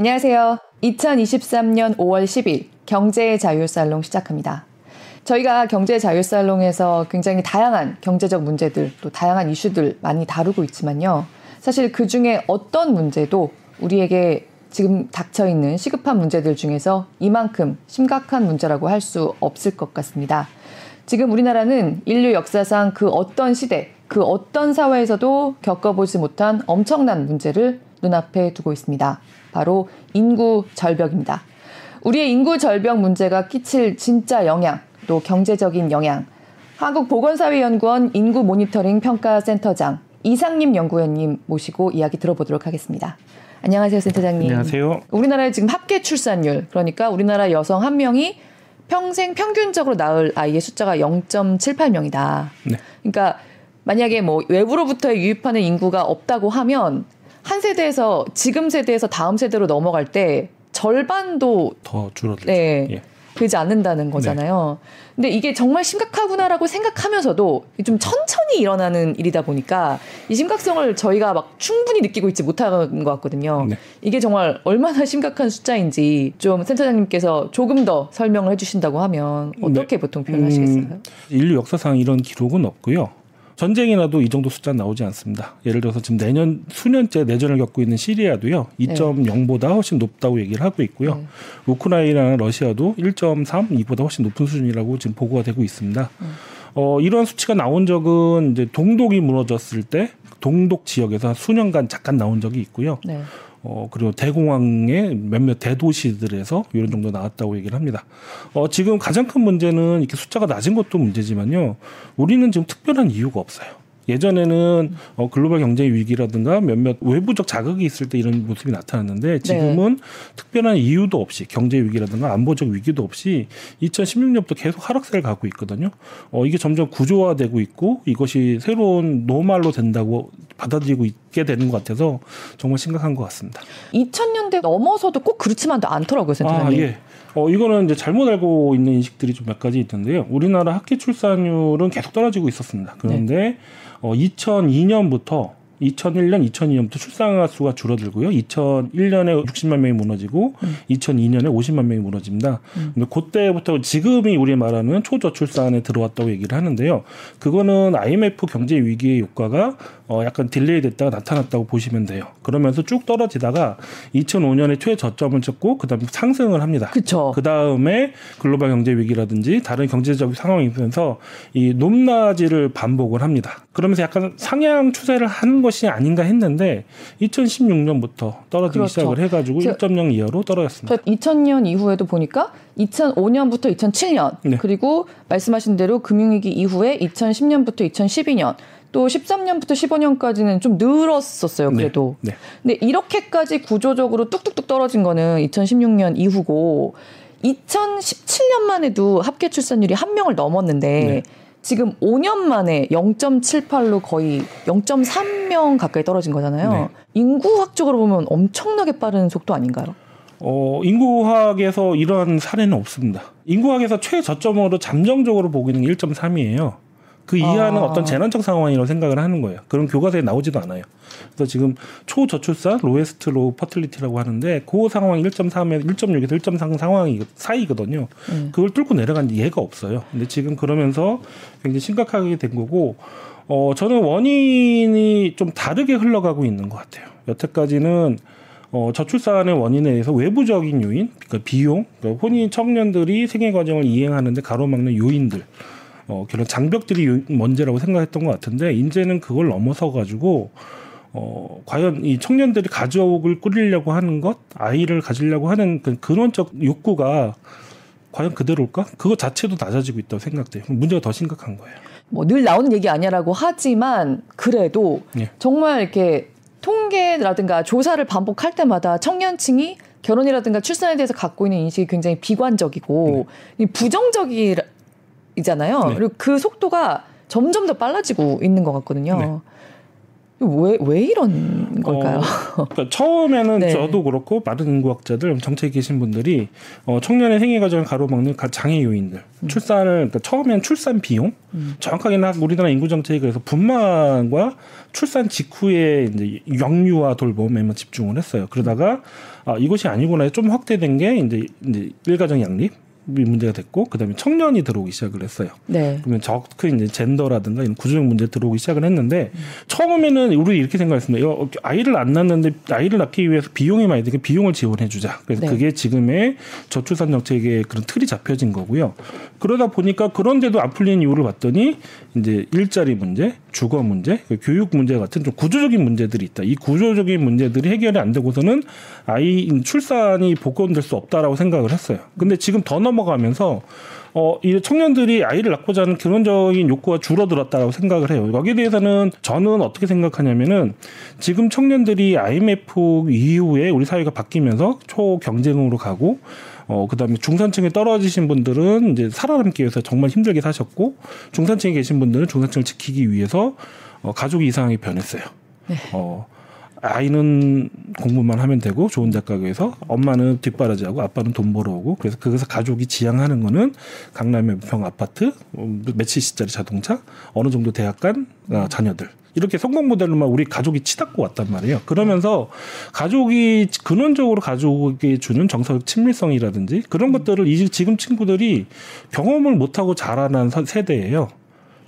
안녕하세요. 2023년 5월 10일 경제의 자유살롱 시작합니다. 저희가 경제 자유살롱에서 굉장히 다양한 경제적 문제들 또 다양한 이슈들 많이 다루고 있지만요. 사실 그 중에 어떤 문제도 우리에게 지금 닥쳐 있는 시급한 문제들 중에서 이만큼 심각한 문제라고 할 수 없을 것 같습니다. 지금 우리나라는 인류 역사상 그 어떤 시대, 그 어떤 사회에서도 겪어보지 못한 엄청난 문제를 눈앞에 두고 있습니다. 바로 인구 절벽입니다. 우리의 인구 절벽 문제가 끼칠 진짜 영향, 또 경제적인 영향. 한국보건사회연구원 인구 모니터링 평가센터장 이상님 연구원님 모시고 이야기 들어보도록 하겠습니다. 안녕하세요, 센터장님. 안녕하세요. 우리나라의 지금 합계 출산율, 그러니까 우리나라 여성 한 명이 평생 평균적으로 낳을 아이의 숫자가 0.78명이다. 네. 그러니까 만약에 뭐 외부로부터 유입하는 인구가 없다고 하면 한 세대에서 지금 세대에서 다음 세대로 넘어갈 때 절반도 더 줄어들죠. 네. 예. 되지 않는다는 거잖아요. 네. 근데 이게 정말 심각하구나라고 생각하면서도 좀 천천히 일어나는 일이다 보니까 이 심각성을 저희가 막 충분히 느끼고 있지 못하는 것 같거든요. 네. 이게 정말 얼마나 심각한 숫자인지 좀 센터장님께서 조금 더 설명을 해주신다고 하면 어떻게 네. 보통 표현하시겠어요? 음, 인류 역사상 이런 기록은 없고요. 전쟁이 나도 이 정도 숫자 나오지 않습니다. 예를 들어서 지금 내년 수년째 내전을 겪고 있는 시리아도요. 2.0보다 훨씬 높다고 얘기를 하고 있고요. 네. 우크라이나나 러시아도 1.3, 2보다 훨씬 높은 수준이라고 지금 보고가 되고 있습니다. 네. 어, 이런 수치가 나온 적은 이제 동독이 무너졌을 때 동독 지역에서 수년간 잠깐 나온 적이 있고요. 네. 어, 그리고 대공황의 몇몇 대도시들에서 이런 정도 나왔다고 얘기를 합니다. 어, 지금 가장 큰 문제는 이렇게 숫자가 낮은 것도 문제지만요. 우리는 지금 특별한 이유가 없어요. 예전에는 어, 글로벌 경제 위기라든가 몇몇 외부적 자극이 있을 때 이런 모습이 나타났는데 지금은 네. 특별한 이유도 없이 경제 위기라든가 안보적 위기도 없이 2016년부터 계속 하락세를 가고 있거든요. 어, 이게 점점 구조화되고 있고 이것이 새로운 노말로 된다고 받아들이고 있게 되는 것 같아서 정말 심각한 것 같습니다. 2000년대 넘어서도 꼭 그렇지만도 않더라고요, 센터장님. 아, 예. 어, 이거는 이제 잘못 알고 있는 인식들이 좀 몇 가지 있는데요. 우리나라 합계 출산율은 계속 떨어지고 있었습니다. 그런데 네. 어, 2002년부터 2001년, 2002년부터 출생아 수가 줄어들고요. 2001년에 60만 명이 무너지고 음. 2002년에 50만 명이 무너집니다. 음. 근데 그때부터 지금이 우리 말하는 초저출산에 들어왔다고 얘기를 하는데요. 그거는 IMF 경제 위기의 효과가 어 약간 delay 됐다가 나타났다고 보시면 돼요. 그러면서 쭉 떨어지다가 2005년에 최저점을 찍고 그다음에 상승을 합니다. 그렇죠. 그다음에 글로벌 경제 위기라든지 다른 경제적 상황이 있으면서 이 높낮이를 반복을 합니다. 그러면서 약간 상향 추세를 하는 것이 아닌가 했는데 2016년부터 떨어지기 그렇죠. 시작을 해 가지고 1.0 이하로 떨어졌습니다. 2000년 이후에도 보니까 2005년부터 2007년 네. 그리고 말씀하신 대로 금융위기 이후에 2010년부터 2012년 또 13년부터 15년까지는 좀 늘었었어요. 그래도. 네, 네. 근데 이렇게까지 구조적으로 뚝뚝뚝 떨어진 거는 2016년 이후고 2017년만 해도 합계 출산율이 한 명을 넘었는데 네. 지금 5년 만에 0.78로 거의 0.3명 가까이 떨어진 거잖아요. 네. 인구학적으로 보면 엄청나게 빠른 속도 아닌가요? 어, 인구학에서 이런 사례는 없습니다. 인구학에서 최저점으로 잠정적으로 보기는 1.3이에요. 그 이하는 아. 어떤 재난적 상황이라고 생각을 하는 거예요. 그런 교과서에 나오지도 않아요. 그래서 지금 초저출산, lowest low fertility라고 하는데 그 상황이 1.3에서 1.6에서 1.3 상황이 사이거든요. 음. 그걸 뚫고 내려간 예가 없어요. 근데 지금 그러면서 굉장히 심각하게 된 거고 어 저는 원인이 좀 다르게 흘러가고 있는 것 같아요. 여태까지는 어, 저출산의 원인에 대해서 외부적인 요인, 그러니까 비용, 그러니까 혼인 청년들이 생애 과정을 이행하는데 가로막는 요인들, 어, 그런 장벽들이 문제라고 생각했던 것 같은데 이제는 그걸 넘어서 가지고 어, 과연 이 청년들이 가족을 꾸리려고 하는 것, 아이를 가지려고 하는 그 근원적 욕구가 과연 그대로일까? 그거 자체도 낮아지고 있다고 생각돼요. 문제가 더 심각한 거예요. 뭐 늘 나오는 얘기 아니라고 하지만 그래도 예. 정말 이렇게 통계라든가 조사를 반복할 때마다 청년층이 결혼이라든가 출산에 대해서 갖고 있는 인식이 굉장히 비관적이고 네. 부정적이 이잖아요. 네. 그리고 그 속도가 점점 더 빨라지고 있는 것 같거든요. 네. 왜, 왜 이런 걸까요? 어, 그러니까 처음에는 네. 저도 그렇고 많은 인구학자들 정책에 계신 분들이 어, 청년의 생애 과정을 가로막는 장애 요인들, 음. 출산을 그러니까 처음엔 출산 비용, 음. 정확하게는 우리나라 인구 정책이 그래서 분만과 출산 직후에 이제 영유아 돌봄에만 집중을 했어요. 그러다가 아, 이것이 아니구나 좀 확대된 게 이제 이제 일가정 양립 문제가 됐고 그다음에 청년이 들어오기 시작을 했어요. 네. 그러면 적그 이제 젠더라든가 이런 구조적 문제 들어오기 시작을 했는데 음. 처음에는 우리 이렇게 생각했습니다. 아이를 안 낳는데 아이를 낳기 위해서 비용이 많이 드니까 비용을 지원해 주자. 그래서 네. 그게 지금의 저출산 정책의 그런 틀이 잡혀진 거고요. 그러다 보니까 그런데도 안 풀리는 이유를 봤더니 이제 일자리 문제, 주거 문제, 그 교육 문제 같은 좀 구조적인 문제들이 있다. 이 구조적인 문제들이 해결이 안 되고서는 아이 출산이 복원될 수 없다라고 생각을 했어요. 근데 지금 더 넘어 가면서 어, 이 청년들이 아이를 낳고자 하는 근원적인 욕구가 줄어들었다고 생각을 해요. 여기에 대해서는 저는 어떻게 생각하냐면은 지금 청년들이 IMF 이후에 우리 사회가 바뀌면서 초경쟁으로 가고 어, 그 다음에 중산층에 떨어지신 분들은 이제 살아남기 위해서 정말 힘들게 사셨고, 중산층에 계신 분들은 중산층을 지키기 위해서 어, 가족 이상하게 변했어요. 네. 어, 아이는 공부만 하면 되고 좋은 위해서 엄마는 뒷바라지하고 아빠는 돈 벌어오고 그래서 그래서 가족이 지향하는 거는 강남의 평 아파트 어, 몇십시짜리 자동차 어느 정도 대학 간 어, 자녀들 이렇게 성공 모델로만 우리 가족이 치닫고 왔단 말이에요. 그러면서 가족이 근원적으로 가족이 주는 정서적 친밀성이라든지 그런 것들을 이 지금 친구들이 경험을 못하고 자라난 세대예요.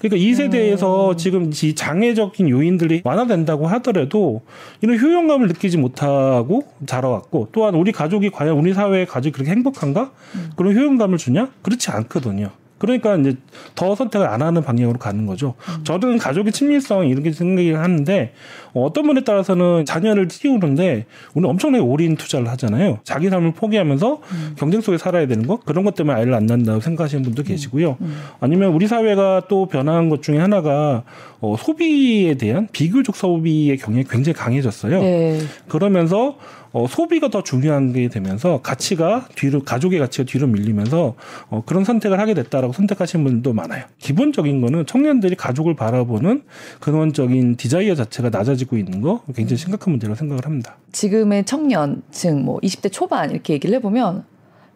그러니까 이 세대에서 음. 지금 이 장애적인 요인들이 완화된다고 하더라도 이런 효용감을 느끼지 못하고 자라왔고 또한 우리 가족이 과연 우리 사회의 가족이 그렇게 행복한가? 음. 그런 효용감을 주냐? 그렇지 않거든요. 그러니까 이제 더 선택을 안 하는 방향으로 가는 거죠. 음. 저는 가족의 친밀성 이렇게 생각을 하는데 어떤 분에 따라서는 자녀를 키우는데 우리는 엄청나게 올인 투자를 하잖아요. 자기 삶을 포기하면서 음. 경쟁 속에 살아야 되는 거 그런 것 때문에 아이를 안 낳는다고 생각하시는 분도 음. 계시고요. 음. 아니면 우리 사회가 또 변화한 것 중에 하나가 어, 소비에 대한 비교적 소비의 경향이 굉장히 강해졌어요. 네. 그러면서 어, 소비가 더 중요한 게 되면서 가치가 뒤로 가족의 가치가 뒤로 밀리면서 어, 그런 선택을 하게 됐다라고 선택하시는 분들도 많아요. 기본적인 거는 청년들이 가족을 바라보는 근원적인 desire 자체가 낮아지고 있는 거 굉장히 심각한 문제라고 생각을 합니다. 지금의 청년층 뭐 20대 초반 이렇게 얘기를 해보면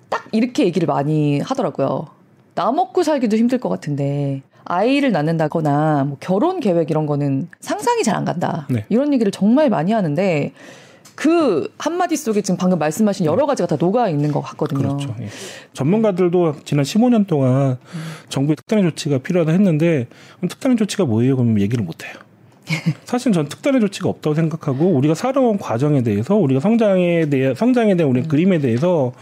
딱 이렇게 얘기를 많이 하더라고요. 나 먹고 살기도 힘들 것 같은데 아이를 낳는다거나 뭐 결혼 계획 이런 거는 상상이 잘 안 간다. 네. 이런 얘기를 정말 많이 하는데 그 한마디 속에 지금 방금 말씀하신 여러 가지가 다 녹아 있는 것 같거든요. 그렇죠. 예. 전문가들도 지난 15년 동안 음. 정부의 특단의 조치가 필요하다 했는데 특단의 조치가 뭐예요? 그러면 얘기를 못 해요. 사실 전 특단의 조치가 없다고 생각하고 우리가 살아온 과정에 대해서 우리가 성장에 대해 성장에 대한 우리 음. 그림에 대해서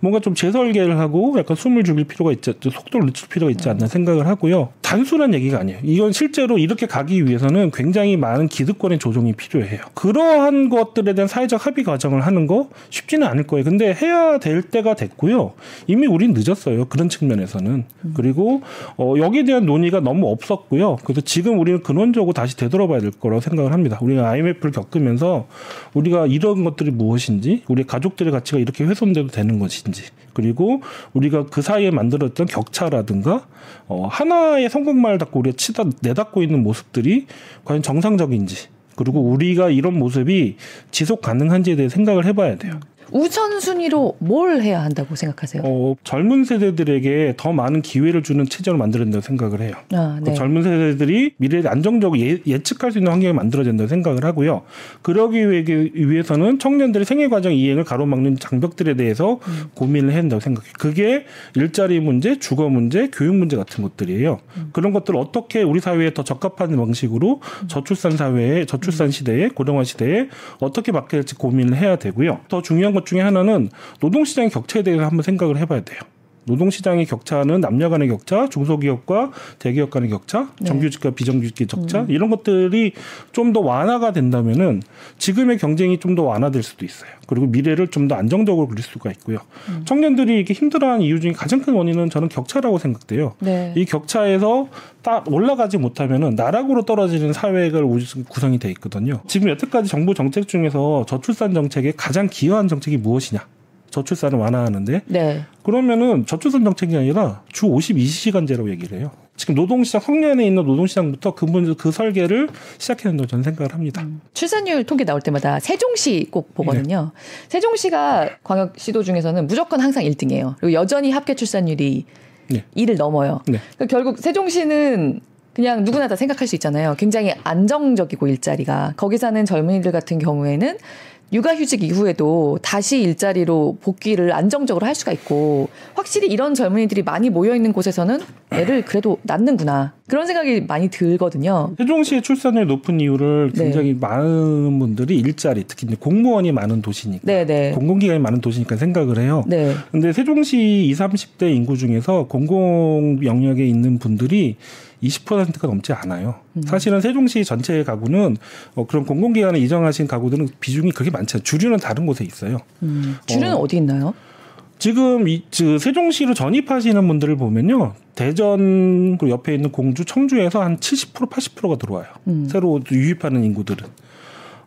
뭔가 좀 재설계를 하고 약간 숨을 죽일 필요가 있지 속도를 늦출 필요가 있지 않나 생각을 하고요. 단순한 얘기가 아니에요. 이건 실제로 이렇게 가기 위해서는 굉장히 많은 기득권의 조정이 필요해요. 그러한 것들에 대한 사회적 합의 과정을 하는 거 쉽지는 않을 거예요. 근데 해야 될 때가 됐고요. 이미 우린 늦었어요. 그런 측면에서는. 음. 그리고 어, 여기에 대한 논의가 너무 없었고요. 그래서 지금 우리는 근원적으로 다시 되돌아봐야 될 거라고 생각을 합니다. 우리가 IMF를 겪으면서 우리가 이런 것들이 무엇인지, 우리 가족들의 가치가 이렇게 훼손돼도 되는 것인지 것인지 그리고 우리가 그 사이에 만들었던 격차라든가 어, 하나의 성공만을 닫고 우리가 치다 내닫고 있는 모습들이 과연 정상적인지 그리고 우리가 이런 모습이 지속 가능한지에 대해 생각을 해봐야 돼요. 우선순위로 뭘 해야 한다고 생각하세요? 어, 젊은 세대들에게 더 많은 기회를 주는 체제를 만들어야 된다고 생각을 해요. 아, 그 네. 그 젊은 세대들이 미래에 안정적으로 예, 측할수 있는 환경이 만들어야 된다고 생각을 하고요. 그러기 위해서는 청년들의 생애 과정 이행을 가로막는 장벽들에 대해서 음. 고민을 해야 된다고 생각해요. 그게 일자리 문제, 주거 문제, 교육 문제 같은 것들이에요. 음. 그런 것들을 어떻게 우리 사회에 더 적합한 방식으로 음. 저출산 사회에 저출산 시대에 고령화 시대에 어떻게 바뀔지 고민을 해야 되고요. 더 중요한 것 중에 하나는 노동시장의 격차에 대해서 한번 생각을 해봐야 돼요. 노동시장의 격차는 남녀 간의 격차, 중소기업과 대기업 간의 격차, 네. 정규직과 비정규직의 격차 음. 이런 것들이 좀 더 완화가 된다면은 지금의 경쟁이 좀 더 완화될 수도 있어요. 그리고 미래를 좀 더 안정적으로 그릴 수가 있고요. 음. 청년들이 이렇게 힘들어하는 이유 중에 가장 큰 원인은 저는 격차라고 생각돼요. 네. 이 격차에서 딱 올라가지 못하면은 나락으로 떨어지는 사회가 구성이 돼 있거든요. 지금 여태까지 정부 정책 중에서 저출산 정책에 가장 기여한 정책이 무엇이냐? 저출산을 완화하는데 네. 그러면은 저출산 정책이 아니라 주 52시간제라고 얘기를 해요. 지금 노동시장 성년에 있는 노동시장부터 그분 그 설계를 시작해야 된다고 저는 생각을 합니다. 음. 출산율 통계 나올 때마다 세종시 꼭 보거든요. 네. 세종시가 광역 시도 중에서는 무조건 항상 1등이에요. 그리고 여전히 합계 출산율이 네. 2를 넘어요. 네. 그러니까 결국 세종시는 그냥 누구나 다 생각할 수 있잖아요. 굉장히 안정적이고 일자리가 거기 사는 젊은이들 같은 경우에는 육아휴직 이후에도 다시 일자리로 복귀를 안정적으로 할 수가 있고 확실히 이런 젊은이들이 많이 모여 있는 곳에서는 애를 그래도 낳는구나 그런 생각이 많이 들거든요. 세종시의 출산율 높은 이유를 네. 굉장히 네. 많은 분들이 일자리 특히 공무원이 많은 도시니까 네네. 네. 공공기관이 많은 도시니까 생각을 해요. 네. 근데 세종시 20, 30대 인구 중에서 공공 영역에 있는 분들이 20%가 넘지 않아요. 음. 사실은 세종시 전체 가구는 어, 그런 공공기관에 이정하신 가구들은 비중이 그렇게 많지 않아요. 주류는 다른 곳에 있어요. 음. 주류는 어, 디 있나요? 지금 이, 저, 세종시로 전입하시는 분들을 보면요. 대전 그 옆에 있는 공주, 청주에서 한 70% 80%가 들어와요. 음. 새로 유입하는 인구들은.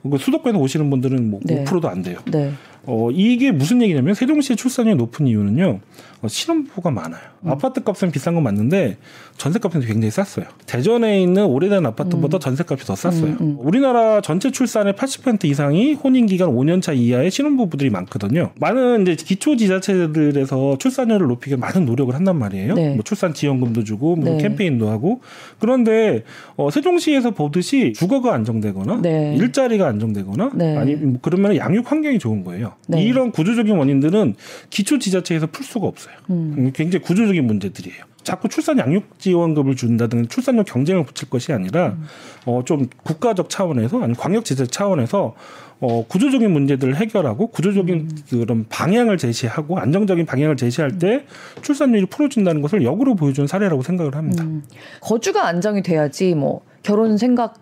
그 수도권에서 오시는 분들은 뭐 네. 5%도 안 돼요. 네. 어, 이게 무슨 얘기냐면 세종시의 출산율이 높은 이유는요. 어, 신혼부부가 많아요. 음. 아파트 값은 비싼 건 맞는데 전세값은 굉장히 쌌어요. 대전에 있는 오래된 아파트보다 음. 전세값이 더 쌌어요. 음, 음. 우리나라 전체 출산의 80% 이상이 혼인 기간 5년 차 이하의 신혼부부들이 많거든요. 많은 이제 기초 지자체들에서 출산율을 높이기 많은 노력을 한단 말이에요. 네. 뭐 출산 지원금도 주고 뭐 네. 캠페인도 하고 그런데 어, 세종시에서 보듯이 주거가 안정되거나 네. 일자리가 안정되거나 네. 아니 뭐 그러면 양육 환경이 좋은 거예요. 네. 이런 구조적인 원인들은 기초 지자체에서 풀 수가 없어요. 음. 굉장히 구조적인 문제들이에요. 자꾸 출산 양육 지원금을 준다든가 출산력 경쟁을 붙일 것이 아니라 음. 어좀 국가적 차원에서 아니 광역 지자 차원에서 어 구조적인 문제들을 해결하고 구조적인 음. 그런 방향을 제시하고 안정적인 방향을 제시할 때 출산율이 풀어준다는 것을 역으로 보여준 사례라고 생각을 합니다. 음. 거주가 안정이 돼야지 뭐 결혼 생각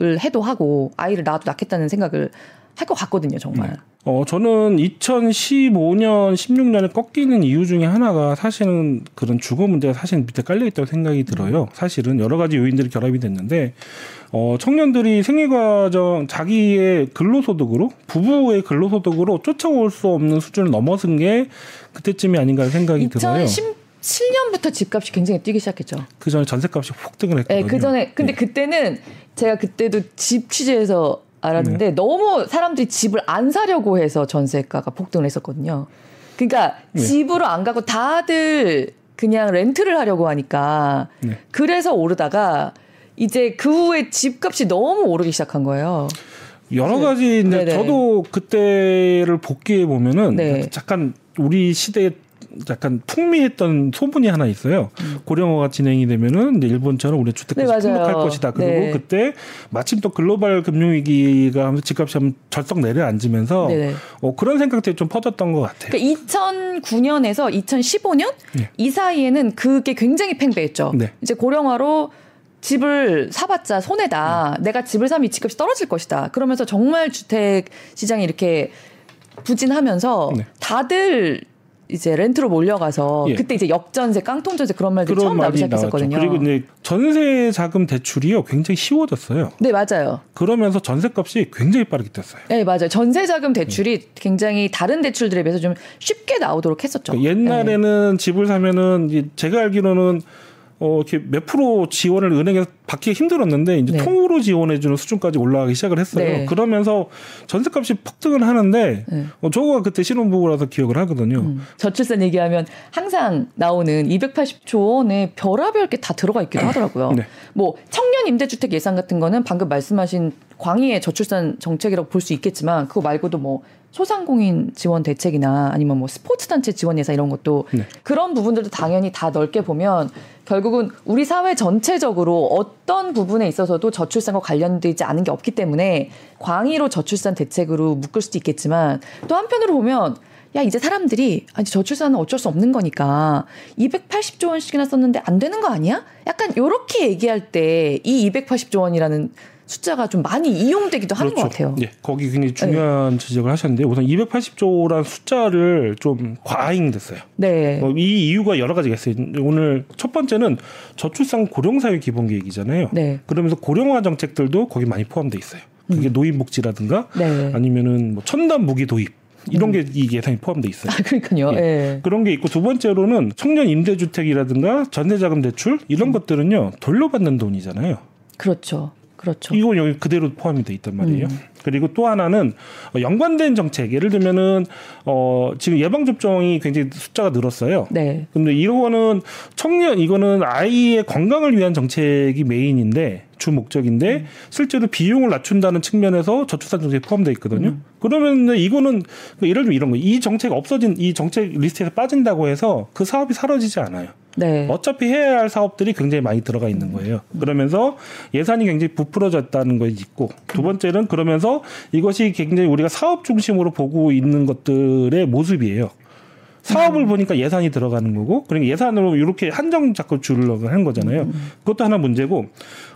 을 해도 하고 아이를 낳아도 낳겠다는 생각을 할 것 같거든요, 정말. 네. 어, 저는 2015년, 16년에 꺾이는 이유 중에 하나가 사실은 그런 주거 문제가 사실 밑에 깔려 있다고 생각이 들어요. 사실은 여러 가지 요인들이 결합이 됐는데, 어, 청년들이 생애과정, 자기의 근로소득으로, 부부의 근로소득으로 쫓아올 수 없는 수준을 넘어선 게 그때쯤이 아닌가 생각이 들어요. 7년부터 집값이 굉장히 뛰기 시작했죠. 그 전에 전세값이 폭등을 했거든요. 네, 그 전에 근데 네. 그때는 제가 그때도 집 취재해서 알았는데 네. 너무 사람들이 집을 안 사려고 해서 전세가가 폭등을 했었거든요. 그러니까 네. 집으로 안 가고 다들 그냥 렌트를 하려고 하니까 네. 그래서 오르다가 이제 그 후에 집값이 너무 오르기 시작한 거예요. 여러 가지 이제 저도 그때를 복귀해 보면은 네. 잠깐 우리 시대에 약간 풍미했던 소문이 하나 있어요. 음. 고령화가 진행이 되면은 이제 일본처럼 우리 주택까지 네, 등록할 것이다. 그리고 네. 그때 마침 또 글로벌 금융위기가 하면서 집값이 한번 절썩 내려앉으면서 네. 어, 그런 생각들이 좀 퍼졌던 것 같아요. 그러니까 2009년에서 2015년 이 사이에는 그게 굉장히 팽배했죠. 네. 이제 고령화로 집을 사봤자 손해다. 네. 내가 집을 사면 집값이 떨어질 것이다. 그러면서 정말 주택 시장이 이렇게 부진하면서 네. 다들 이제 렌트로 몰려가서 예. 그때 이제 역전세, 깡통전세 그런 말들이 처음 나오기 시작했었거든요. 그리고 이제 전세 자금 대출이요 굉장히 쉬워졌어요. 네 맞아요. 그러면서 전세값이 굉장히 빠르게 뛰었어요. 네 맞아요. 전세 자금 대출이 네. 굉장히 다른 대출들에 비해서 좀 쉽게 나오도록 했었죠. 그러니까 옛날에는 네. 집을 사면은 제가 알기로는 어, 이렇게 몇 프로 지원을 은행에서 받기 힘들었는데 이제 네. 통으로 지원해주는 수준까지 올라가기 시작을 했어요. 네. 그러면서 전세값이 폭등을 하는데 네. 어, 저가 그때 신혼부부라서 기억을 하거든요. 음. 저출산 얘기하면 항상 나오는 280조 원에 별하별 게 다 들어가 있기도 하더라고요. 네. 뭐 청년 임대주택 예산 같은 거는 방금 말씀하신 광의의 저출산 정책이라고 볼 수 있겠지만 그거 말고도 뭐 소상공인 지원 대책이나 아니면 뭐 스포츠 단체 지원 예산 이런 것도 네. 그런 부분들도 당연히 다 넓게 보면 결국은 우리 사회 전체적으로 어떤 부분에 있어서도 저출산과 관련되지 않은 게 없기 때문에 광의로 저출산 대책으로 묶을 수도 있겠지만 또 한편으로 보면 야 이제 사람들이 아니 저출산은 어쩔 수 없는 거니까 280조 원씩이나 썼는데 안 되는 거 아니야? 약간 요렇게 얘기할 때 이 280조 원이라는 숫자가 좀 많이 이용되기도 하는 그렇죠. 것 같아요. 네, 거기 굉장히 중요한 네. 지적을 하셨는데 우선 280조라는 숫자를 좀 과잉됐어요. 네. 어, 이 이유가 여러 가지가 있어요. 오늘 첫 번째는 저출산 고령사회 기본계획이잖아요. 네. 그러면서 고령화 정책들도 거기 많이 포함돼 있어요. 그게 음. 노인복지라든가 네. 아니면은 뭐 첨단 무기 도입 이런 게이 예산이 포함돼 있어요. 아, 그러니까요. 예. 예. 그런 게 있고 두 번째로는 청년 임대주택이라든가 전세자금 대출 이런 것들은요 돌려받는 돈이잖아요. 그렇죠. 그렇죠. 이거 여기 그대로 포함이 돼 있단 말이에요. 그리고 또 하나는 어, 연관된 정책 예를 들면은 어 지금 예방 접종이 굉장히 숫자가 늘었어요. 네. 근데 이거는 청년 이거는 아이의 건강을 위한 정책이 메인인데 주 목적인데 음. 실제로 비용을 낮춘다는 측면에서 저출산 정책에 포함되어 있거든요. 음. 그러면 이거는 예를 들면 이런 거 이 정책 없어진 이 정책 리스트에서 빠진다고 해서 그 사업이 사라지지 않아요. 네. 어차피 해야 할 사업들이 굉장히 많이 들어가 있는 거예요. 그러면서 예산이 굉장히 부풀어졌다는 것이 있고 두 번째는 그러면서 이것이 굉장히 우리가 사업 중심으로 보고 있는 것들의 모습이에요. 사업을 보니까 예산이 들어가는 거고 그러니까 예산으로 이렇게 한정 자꾸 주려고 하는 거잖아요. 그것도 하나 문제고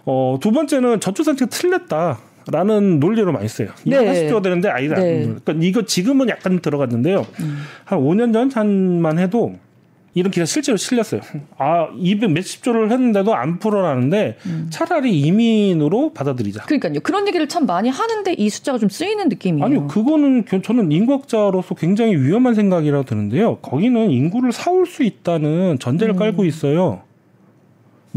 어, 두 번째는 저출산책 틀렸다. 라는 논리로 많이 써요. 이거 네. 80조가 되는데 아이들 안 네. 그러니까 이거 지금은 약간 들어갔는데요. 한 5년 전 한만 해도 이런 기사 실제로 실렸어요. 아, 200 몇십 조를 했는데도 안 풀어라는데 차라리 이민으로 받아들이자. 그러니까요. 그런 얘기를 참 많이 하는데 이 숫자가 좀 쓰이는 느낌이에요. 아니요, 그거는 겨- 저는 인구학자로서 굉장히 위험한 생각이라고 드는데요. 거기는 인구를 사올 수 있다는 전제를 깔고 있어요.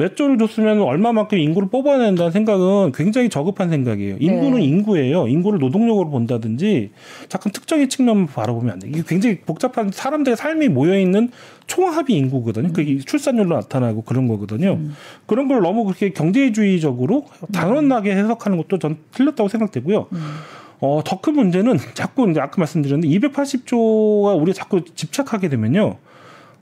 몇 조를 줬으면 얼마만큼 인구를 뽑아낸다는 생각은 굉장히 저급한 생각이에요. 인구는 네. 인구예요. 인구를 노동력으로 본다든지 잠깐 특정의 측면만 바라보면 안 돼요. 이게 굉장히 복잡한 사람들의 삶이 모여 있는 총합이 인구거든요. 그게 출산율로 나타나고 그런 거거든요. 그런 걸 너무 그렇게 경제주의적으로 단언하게 해석하는 것도 전 틀렸다고 생각되고요. 어, 더 큰 문제는 자꾸 이제 아까 말씀드렸는데 280조가 우리가 자꾸 집착하게 되면요.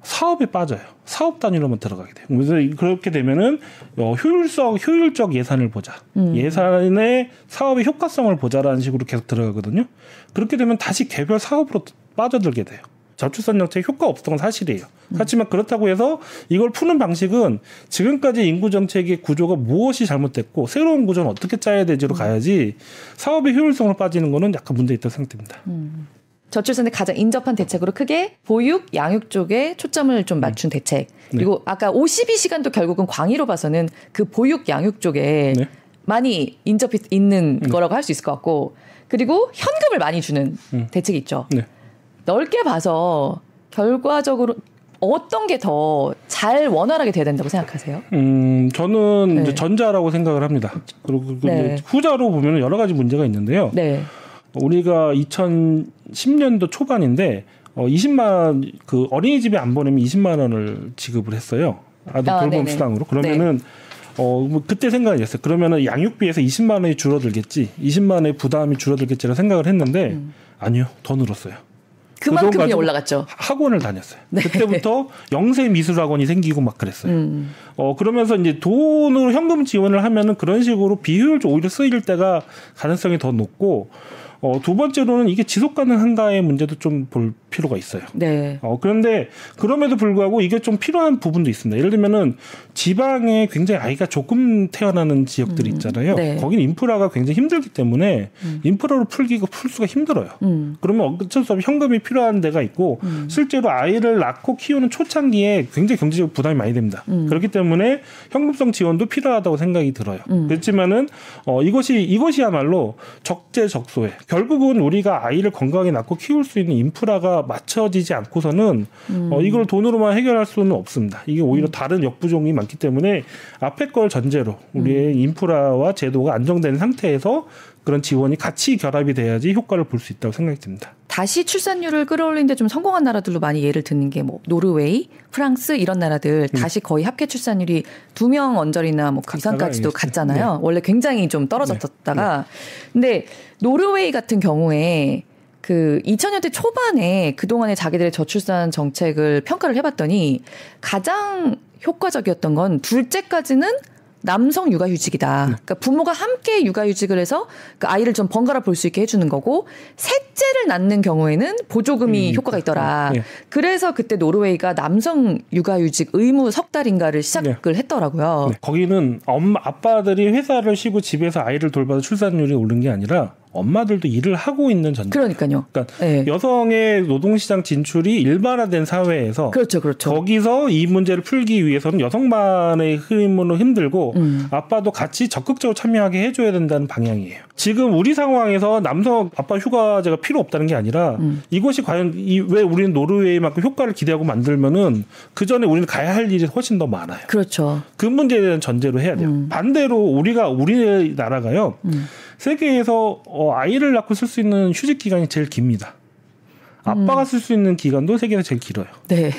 사업에 빠져요. 사업 단위로만 들어가게 돼요. 그래서 그렇게 되면은 어, 효율성, 효율적 예산을 보자. 예산의 사업의 효과성을 보자라는 식으로 계속 들어가거든요. 그렇게 되면 다시 개별 사업으로 빠져들게 돼요. 저출산 정책 효과 없었던 건 사실이에요. 하지만 그렇다고 해서 이걸 푸는 방식은 지금까지 인구 정책의 구조가 무엇이 잘못됐고 새로운 구조는 어떻게 짜야 되지로 가야지 사업의 효율성으로 빠지는 거는 약간 문제 있다고 생각됩니다. 저출산에 가장 인접한 대책으로 크게 보육, 양육 쪽에 초점을 좀 맞춘 대책. 그리고 아까 52시간도 결국은 광의로 봐서는 그 보육, 양육 쪽에 네. 많이 인접해 있는 거라고 할 수 있을 것 같고 그리고 현금을 많이 주는 대책이 있죠. 네. 넓게 봐서 결과적으로 어떤 게 더 잘 원활하게 돼야 된다고 생각하세요? 음, 저는 네. 전자라고 생각을 합니다. 그리고 그 네. 후자로 보면 여러 가지 문제가 있는데요. 네. 우리가 2010년도 초반인데 어 20만 그 어린이집에 안 보내면 20만 원을 지급을 했어요. 아들 아, 돌봄 네네. 수당으로. 그러면은 어, 뭐 그때 생각이 됐어요. 그러면은 양육비에서 20만 원이 줄어들겠지. 20만 원의 부담이 줄어들겠지라고 생각을 했는데 아니요. 더 늘었어요. 그 그만큼 돈 그냥 가지고 올라갔죠. 학원을 다녔어요. 그때부터 영세 미술학원이 생기고 막 그랬어요. 음. 어 그러면서 이제 돈으로 현금 지원을 하면은 그런 식으로 비효율적 오히려 쓰일 때가 가능성이 더 높고 어 두 번째로는 이게 지속 가능한가의 문제도 좀 볼 필요가 있어요. 네. 어 그런데 그럼에도 불구하고 이게 좀 필요한 부분도 있습니다. 예를 들면은 지방에 굉장히 아이가 조금 태어나는 지역들이 있잖아요. 네. 거기는 인프라가 굉장히 힘들기 때문에 인프라로 풀기가 풀 수가 힘들어요. 음. 그러면 어쩔 수 없이 현금이 필요한 데가 있고 실제로 아이를 낳고 키우는 초창기에 굉장히 경제적 부담이 많이 됩니다. 그렇기 때문에 현금성 지원도 필요하다고 생각이 들어요. 그렇지만은 어 이것이 이것이야말로 적재적소에 결국은 우리가 아이를 건강하게 낳고 키울 수 있는 인프라가 맞춰지지 않고서는 어 이걸 돈으로만 해결할 수는 없습니다. 이게 오히려 다른 역부종이 많기 때문에 앞에 걸 전제로 우리의 인프라와 제도가 안정된 상태에서 그런 지원이 같이 결합이 돼야지 효과를 볼 수 있다고 생각이 듭니다. 다시 출산율을 끌어올리는데 좀 성공한 나라들로 많이 예를 드는 게 뭐 노르웨이, 프랑스 이런 나라들 다시 거의 합계 출산율이 두 명 언저리나 뭐 그 이상까지도 갔잖아요. 원래 굉장히 좀 떨어졌다가. 근데 노르웨이 같은 경우에 그 2000년대 초반에 그동안의 자기들의 저출산 정책을 평가를 해봤더니 가장 효과적이었던 건 둘째까지는 남성 육아휴직이다. 그러니까 부모가 함께 육아휴직을 해서 그 아이를 좀 번갈아 볼 수 있게 해주는 거고 셋째를 낳는 경우에는 보조금이 음, 효과가 있더라. 네. 그래서 그때 노르웨이가 남성 육아휴직 의무 석 달인가를 시작을 했더라고요. 네, 거기는 엄마 아빠들이 회사를 쉬고 집에서 아이를 돌봐서 출산율이 오른 게 아니라 엄마들도 일을 하고 있는 전제. 그러니까요. 그러니까 네. 여성의 노동시장 진출이 일반화된 사회에서 그렇죠, 그렇죠. 거기서 이 문제를 풀기 위해서는 여성만의 힘으로 힘들고 음. 아빠도 같이 적극적으로 참여하게 해줘야 된다는 방향이에요. 지금 우리 상황에서 남성 아빠 휴가제가 필요 없다는 게 아니라 음. 이것이 과연 이, 왜 우리는 노르웨이만큼 효과를 기대하고 만들면은 그 전에 우리는 가야 할 일이 훨씬 더 많아요. 그렇죠. 그 문제에 대한 전제로 해야 돼요. 음. 반대로 우리가 우리나라가요. 음. 세계에서 어, 아이를 낳고 쓸 수 있는 휴직 기간이 제일 깁니다. 아빠가 음. 쓸수 있는 기간도 세계에서 제일 길어요. 네.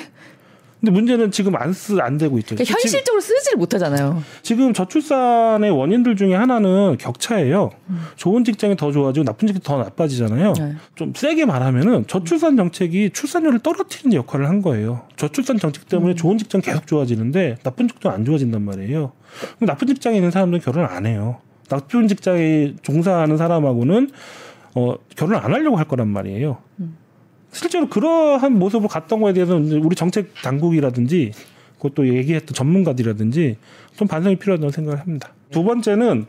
근데 문제는 지금 안 쓰 안 되고 있죠. 그러니까 현실적으로 쓰지를 못하잖아요. 지금 저출산의 원인들 중에 하나는 격차예요. 음. 좋은 직장이 더 좋아지고 나쁜 직장이 더 나빠지잖아요. 네. 좀 세게 말하면은 저출산 정책이 출산율을 떨어뜨리는 역할을 한 거예요. 저출산 정책 때문에 음. 좋은 직장 계속 좋아지는데 나쁜 직장 안 좋아진단 말이에요. 나쁜 직장에 있는 사람들은 결혼 안 해요. 나쁜 직장에 종사하는 사람하고는 어, 결혼 안 하려고 할 거란 말이에요. 음. 실제로 그러한 모습을 갔던 거에 대해서는 우리 정책 당국이라든지 그것도 얘기했던 전문가들이라든지 좀 반성이 필요하다고 생각을 합니다. 두 번째는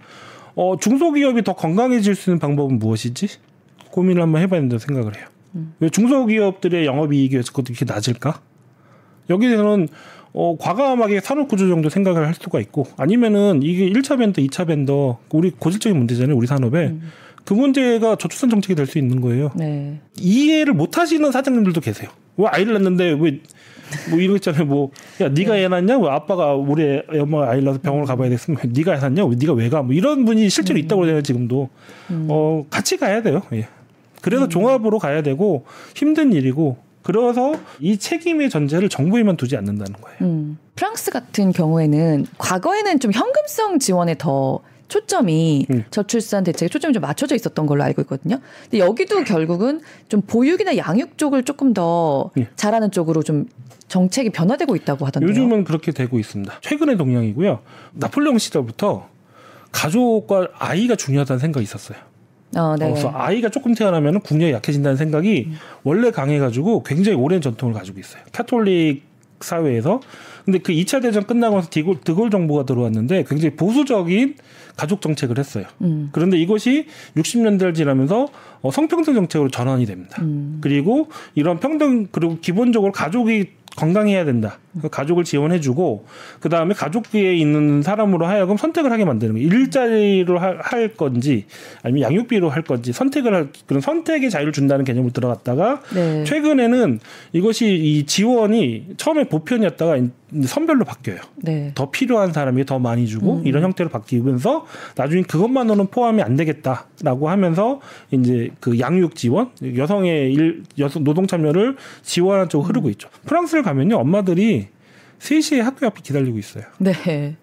어, 중소기업이 더 건강해질 수 있는 방법은 무엇이지? 고민을 한번 해봐야 된다고 생각을 해요. 음. 왜 중소기업들의 영업이익이 왜 그것도 이렇게 낮을까? 여기에서는 어, 과감하게 산업구조 정도 생각을 할 수가 있고 아니면은 이게 1차 밴더, 2차 밴더 우리 고질적인 문제잖아요. 우리 산업에. 음. 그 문제가 저출산 정책이 될 수 있는 거예요. 네. 이해를 못 하시는 사장님들도 계세요. 왜 아이를 낳는데 왜 뭐 이런 거 있잖아요. 뭐, 야, 네가 애 낳냐? 왜 아빠가 우리 엄마 아이를 낳아서 병원을 가봐야 됐으면 네가 애 낳냐? 왜 네가 왜 가? 뭐 이런 분이 실제로 음. 있다고 해요, 지금도. 음. 어, 같이 가야 돼요. 예. 그래서 음. 종합으로 가야 되고 힘든 일이고 그래서 이 책임의 전제를 정부에만 두지 않는다는 거예요. 음. 프랑스 같은 경우에는 과거에는 좀 현금성 지원에 더 초점이 음. 저출산 대책에 초점이 좀 맞춰져 있었던 걸로 알고 있거든요. 근데 여기도 결국은 좀 보육이나 양육 쪽을 조금 더 예. 잘하는 쪽으로 좀 정책이 변화되고 있다고 하던데요. 요즘은 그렇게 되고 있습니다. 최근의 동향이고요. 나폴레옹 시절부터 가족과 아이가 중요하다는 생각이 있었어요. 어, 네. 그래서 아이가 조금 태어나면 국력이 약해진다는 생각이 음. 원래 강해가지고 굉장히 오랜 전통을 가지고 있어요. 카톨릭 사회에서. 근데 그 2차 대전 끝나고 나서 디골, 드골 정부가 들어왔는데 굉장히 보수적인 가족 정책을 했어요. 음. 그런데 이것이 60년대를 지나면서 어, 성평등 정책으로 전환이 됩니다. 음. 그리고 이런 평등 그리고 기본적으로 가족이 건강해야 된다. 그 가족을 지원해주고 그 다음에 가족비에 있는 사람으로 하여금 선택을 하게 만드는 거예요. 일자리로 할, 할 건지 아니면 양육비로 할 건지 선택을 할 그런 선택의 자유를 준다는 개념으로 들어갔다가 네. 최근에는 이것이 이 지원이 처음에 보편이었다가 선별로 바뀌어요. 네. 더 필요한 사람이 더 많이 주고 음. 이런 형태로 바뀌면서 나중에 그것만으로는 포함이 안 되겠다라고 하면서 이제 그 양육 지원 여성의 일 여성 노동 참여를 지원하는 쪽으로 흐르고 음. 있죠. 프랑스를 가면요 엄마들이 3시에 학교 앞에 기다리고 있어요. 네.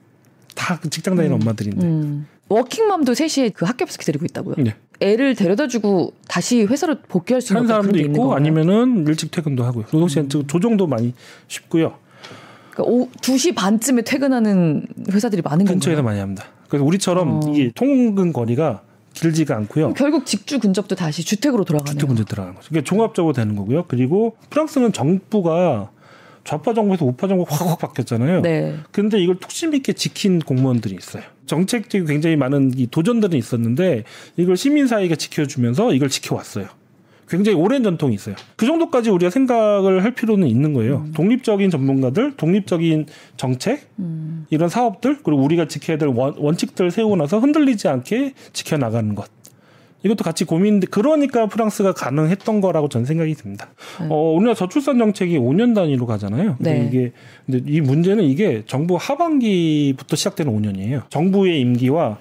다그 직장 다니는 음. 엄마들인데. 음. 워킹맘도 3시에 그 학교 앞에서 기다리고 있다고요? 네. 애를 데려다 주고 다시 회사로 복귀할 수 있는 사람도 있고 아니면은 일찍 퇴근도 하고요. 노동시간 음. 조정도 많이 쉽고요. 그러니까 오, 2시 반쯤에 퇴근하는 회사들이 많은 건가요? 근처에서 많이 합니다. 그래서 우리처럼 어. 이게 통근 거리가 길지가 않고요. 결국 직주 근접도 다시 주택으로 돌아가네요. 주택 근접 들어가는 거죠. 그러니까 종합적으로 되는 거고요. 그리고 프랑스는 정부가 좌파 정부에서 우파 정부 확확 바뀌었잖아요. 네. 근데 이걸 툭심 있게 지킨 공무원들이 있어요. 정책적인 굉장히 많은 이 도전들은 있었는데 이걸 시민사회가 지켜주면서 이걸 지켜왔어요. 굉장히 오랜 전통이 있어요. 그 정도까지 우리가 생각을 할 필요는 있는 거예요. 음. 독립적인 전문가들, 독립적인 정책, 음. 이런 사업들, 그리고 우리가 지켜야 될 원, 원칙들 세우고 나서 흔들리지 않게 지켜나가는 것. 이것도 같이 고민, 그러니까 프랑스가 가능했던 거라고 저는 생각이 듭니다. 네. 어, 우리나라 저출산 정책이 5년 단위로 가잖아요. 근데 네. 이게, 근데 이 문제는 이게 정부 하반기부터 시작되는 5년이에요. 정부의 임기와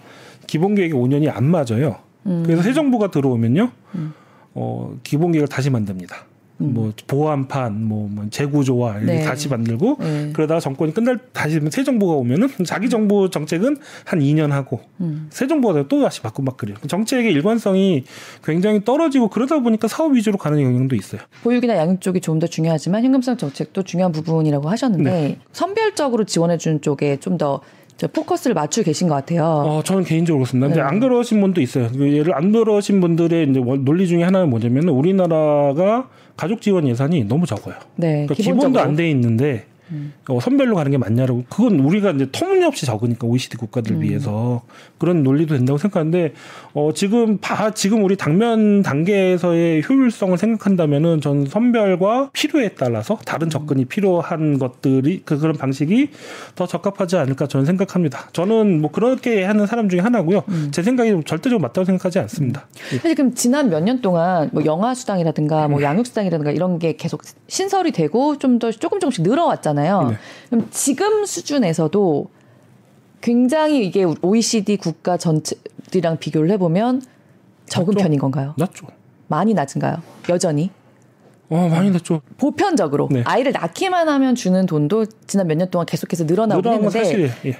기본 계획의 5년이 안 맞아요. 음. 그래서 새 정부가 들어오면요. 음. 어, 기본 계획을 다시 만듭니다. 음. 뭐 보안판, 뭐, 뭐 재구조화 이렇게 네. 다시 만들고 네. 그러다가 정권이 끝날 다시 새 정부가 오면은 자기 정부 정책은 한 2년 하고 음. 새 정부가 또 다시 바꾸고 막 그래요. 정책의 일관성이 굉장히 떨어지고 그러다 보니까 사업 위주로 가는 영향도 있어요. 보육이나 양육 쪽이 좀 더 중요하지만 현금성 정책도 중요한 부분이라고 하셨는데 네. 선별적으로 지원해 주는 쪽에 좀 더 포커스를 맞추고 계신 것 같아요. 어, 저는 개인적으로 그렇습니다. 근데 네. 안 그러신 분도 있어요. 그 예를 안 그러신 분들의 이제 논리 중에 하나는 뭐냐면 우리나라가 가족 지원 예산이 너무 적어요. 네, 그러니까 기본도 안 돼 있는데 음. 어, 선별로 가는 게 맞냐라고 그건 우리가 이제 터무니없이 적으니까 OECD 국가들 음. 비해서 그런 논리도 된다고 생각하는데 어, 지금 바, 지금 우리 당면 단계에서의 효율성을 생각한다면은 전 선별과 필요에 따라서 다른 접근이 필요한 것들이 그 그런 방식이 더 적합하지 않을까 저는 생각합니다. 저는 뭐 그렇게 하는 사람 중에 하나고요. 음. 제 생각이 절대적으로 맞다고 생각하지 않습니다. 음. 사실 그럼 지난 몇 년 동안 뭐 영아 수당이라든가 뭐 음. 양육 수당이라든가 이런 게 계속 신설이 되고 좀 더 조금 조금씩 늘어왔잖아요. 네. 그럼 지금 수준에서도 굉장히 이게 OECD 국가 전체들이랑 비교를 해보면 적은 낮죠? 편인 건가요? 낮죠. 많이 낮은가요? 여전히? 어, 많이 낮죠. 보편적으로 네. 아이를 낳기만 하면 주는 돈도 지난 몇 년 동안 계속해서 늘어나고 있는데 사실이에요. 예.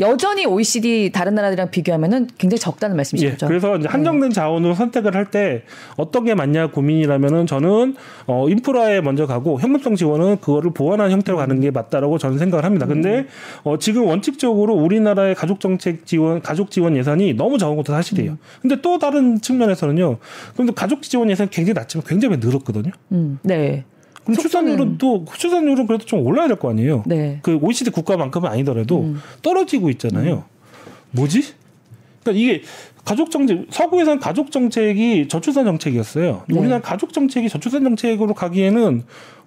여전히 OECD 다른 나라들이랑 비교하면은 굉장히 적다는 말씀이시죠. 예, 그래서 이제 한정된 네. 자원으로 선택을 할 때 어떤 게 맞냐 고민이라면은 저는 어 인프라에 먼저 가고 현금성 지원은 그거를 보완한 형태로 가는 게 맞다라고 저는 생각을 합니다. 근데 음. 어 지금 원칙적으로 우리나라의 가족 정책 지원 가족 지원 예산이 너무 적은 것도 사실이에요. 음. 근데 또 다른 측면에서는요. 그런데 가족 지원 예산 굉장히 낮지만 굉장히 늘었거든요. 음. 네. 그럼 출산율은 또 출산율은 그래도 좀 올라야 될 거 아니에요. 네. 그 OECD 국가만큼은 아니더라도 음. 떨어지고 있잖아요. 음. 뭐지? 그러니까 이게 가족 정책 서구에서는 가족 정책이 저출산 정책이었어요. 네. 우리나라 가족 정책이 저출산 정책으로 가기에는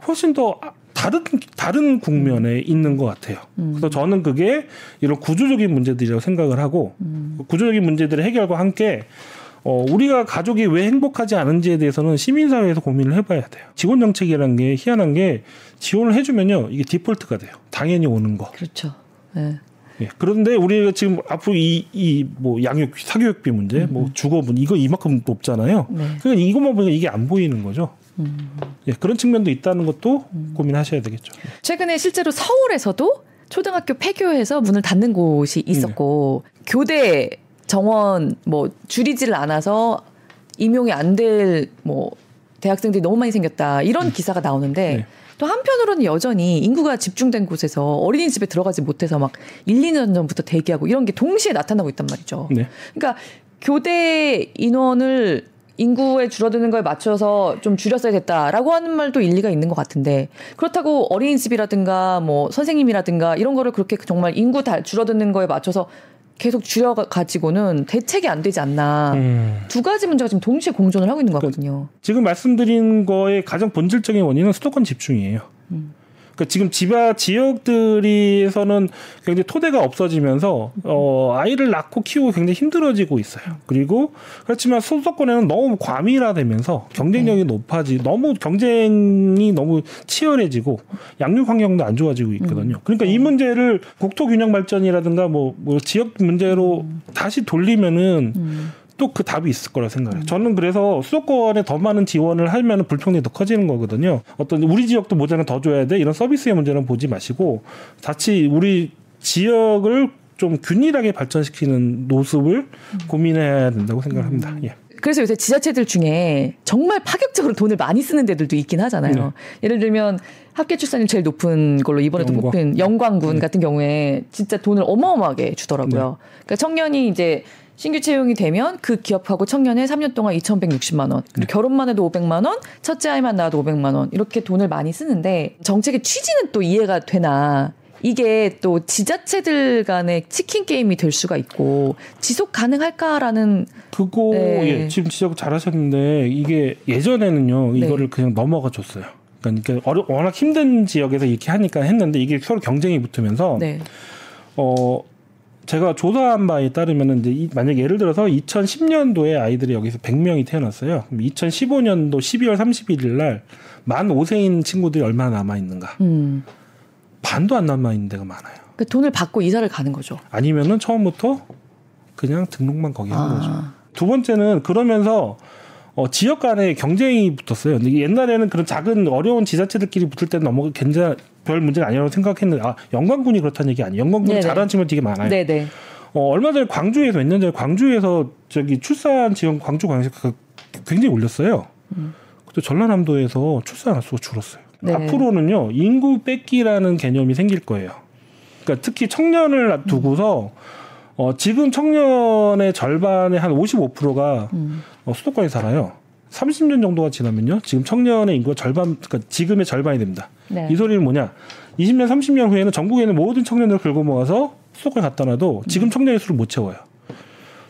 훨씬 더 다른 다른 국면에 있는 것 같아요. 음. 그래서 저는 그게 이런 구조적인 문제들이라고 생각을 하고 음. 구조적인 문제들의 해결과 함께 어, 우리가 가족이 왜 행복하지 않은지에 대해서는 시민사회에서 고민을 해봐야 돼요. 지원 정책이라는 게 희한한 게 지원을 해주면요. 이게 디폴트가 돼요. 당연히 오는 거. 그렇죠. 네. 예. 그런데 우리가 지금 앞으로 이, 이, 뭐, 양육, 사교육비 문제, 음. 뭐, 주거분, 이거 이만큼 높잖아요. 네. 그러니까 이것만 보니까 이게 안 보이는 거죠. 음. 예, 그런 측면도 있다는 것도 음. 고민하셔야 되겠죠. 최근에 실제로 서울에서도 초등학교 폐교해서 문을 닫는 곳이 있었고, 네. 교대 정원 뭐 줄이지를 않아서 임용이 안 될 뭐 대학생들이 너무 많이 생겼다 이런 네. 기사가 나오는데 네. 또 한편으로는 여전히 인구가 집중된 곳에서 어린이집에 들어가지 못해서 막 1, 2년 전부터 대기하고 이런 게 동시에 나타나고 있단 말이죠. 네. 그러니까 교대 인원을 인구에 줄어드는 거에 맞춰서 좀 줄였어야 됐다라고 하는 말도 일리가 있는 것 같은데 그렇다고 어린이집이라든가 뭐 선생님이라든가 이런 거를 그렇게 정말 인구 다 줄어드는 거에 맞춰서 계속 줄여가지고는 대책이 안 되지 않나. 음. 두 가지 문제가 지금 동시에 공존을 하고 있는 거거든요. 지금 말씀드린 거의 가장 본질적인 원인은 수도권 집중이에요. 음. 그러니까 지금 지바 지역들에서는 굉장히 토대가 없어지면서 어 아이를 낳고 키우고 굉장히 힘들어지고 있어요. 그리고 그렇지만 수도권에는 너무 과밀화되면서 경쟁력이 네. 높아지 너무 경쟁이 너무 치열해지고 양육 환경도 안 좋아지고 있거든요. 음. 그러니까 이 네. 문제를 국토 균형 발전이라든가 뭐, 뭐 지역 문제로 음. 다시 돌리면은 음. 또 그 답이 있을 거라 생각해요. 음. 저는 그래서 수도권에 더 많은 지원을 하면 불평등이 더 커지는 거거든요. 어떤 우리 지역도 모자는 더 줘야 돼 이런 서비스의 문제는 보지 마시고 자칫 우리 지역을 좀 균일하게 발전시키는 모습을 음. 고민해야 된다고 생각합니다. 음. 예. 그래서 요새 지자체들 중에 정말 파격적으로 돈을 많이 쓰는 데들도 있긴 하잖아요. 네. 예를 들면 합계 출산율 제일 높은 걸로 이번에도 영광. 뽑힌 영광군 네. 같은 경우에 진짜 돈을 어마어마하게 주더라고요. 네. 그러니까 청년이 이제 신규 채용이 되면 그 기업하고 청년에 3년 동안 2,160만 원. 그리고 네. 결혼만 해도 500만 원, 첫째 아이만 낳아도 500만 원. 이렇게 돈을 많이 쓰는데 정책의 취지는 또 이해가 되나 이게 또 지자체들 간의 치킨 게임이 될 수가 있고 지속 가능할까라는 그거 네. 예, 지금 지적 잘하셨는데 이게 예전에는요 네. 이거를 네. 그냥 넘어가 줬어요. 그러니까 어려, 워낙 힘든 지역에서 이렇게 하니까 했는데 이게 서로 경쟁이 붙으면서 네. 어 제가 조사한 바에 따르면은 이제 이, 만약 예를 들어서 2010년도에 아이들이 여기서 100명이 태어났어요. 그럼 2015년도 12월 31일 날 만 5세인 친구들이 얼마나 남아 있는가? 음. 반도 안 남아 있는 데가 많아요. 그 돈을 받고 이사를 가는 거죠. 아니면은 처음부터 그냥 등록만 거기 아. 한 거죠. 두 번째는 그러면서 어, 지역 간에 경쟁이 붙었어요. 근데 옛날에는 그런 작은 어려운 지자체들끼리 붙을 때는 너무 괜찮 별 문제가 아니라고 생각했는데 아 영광군이 그렇다는 얘기 아니에요. 영광군 잘하는 친구들 되게 많아요. 네네. 어, 얼마 전에 광주에서 몇 년 전에 광주에서 저기 출산 지원 광주 광역 그 굉장히 올렸어요. 음. 근데 전라남도에서 출산 횟수가 줄었어요. 네. 앞으로는요 인구 뺏기라는 개념이 생길 거예요. 그러니까 특히 청년을 두고서 어, 지금 청년의 절반의 한 55%가 음. 어, 수도권에 살아요. 30년 정도가 지나면요. 지금 청년의 인구가 절반, 그러니까 지금의 절반이 됩니다. 네. 이 소리는 뭐냐? 20년, 30년 후에는 전국에 있는 모든 청년들을 긁어 모아서 수도권에 갖다 놔도 지금 청년의 수를 못 채워요.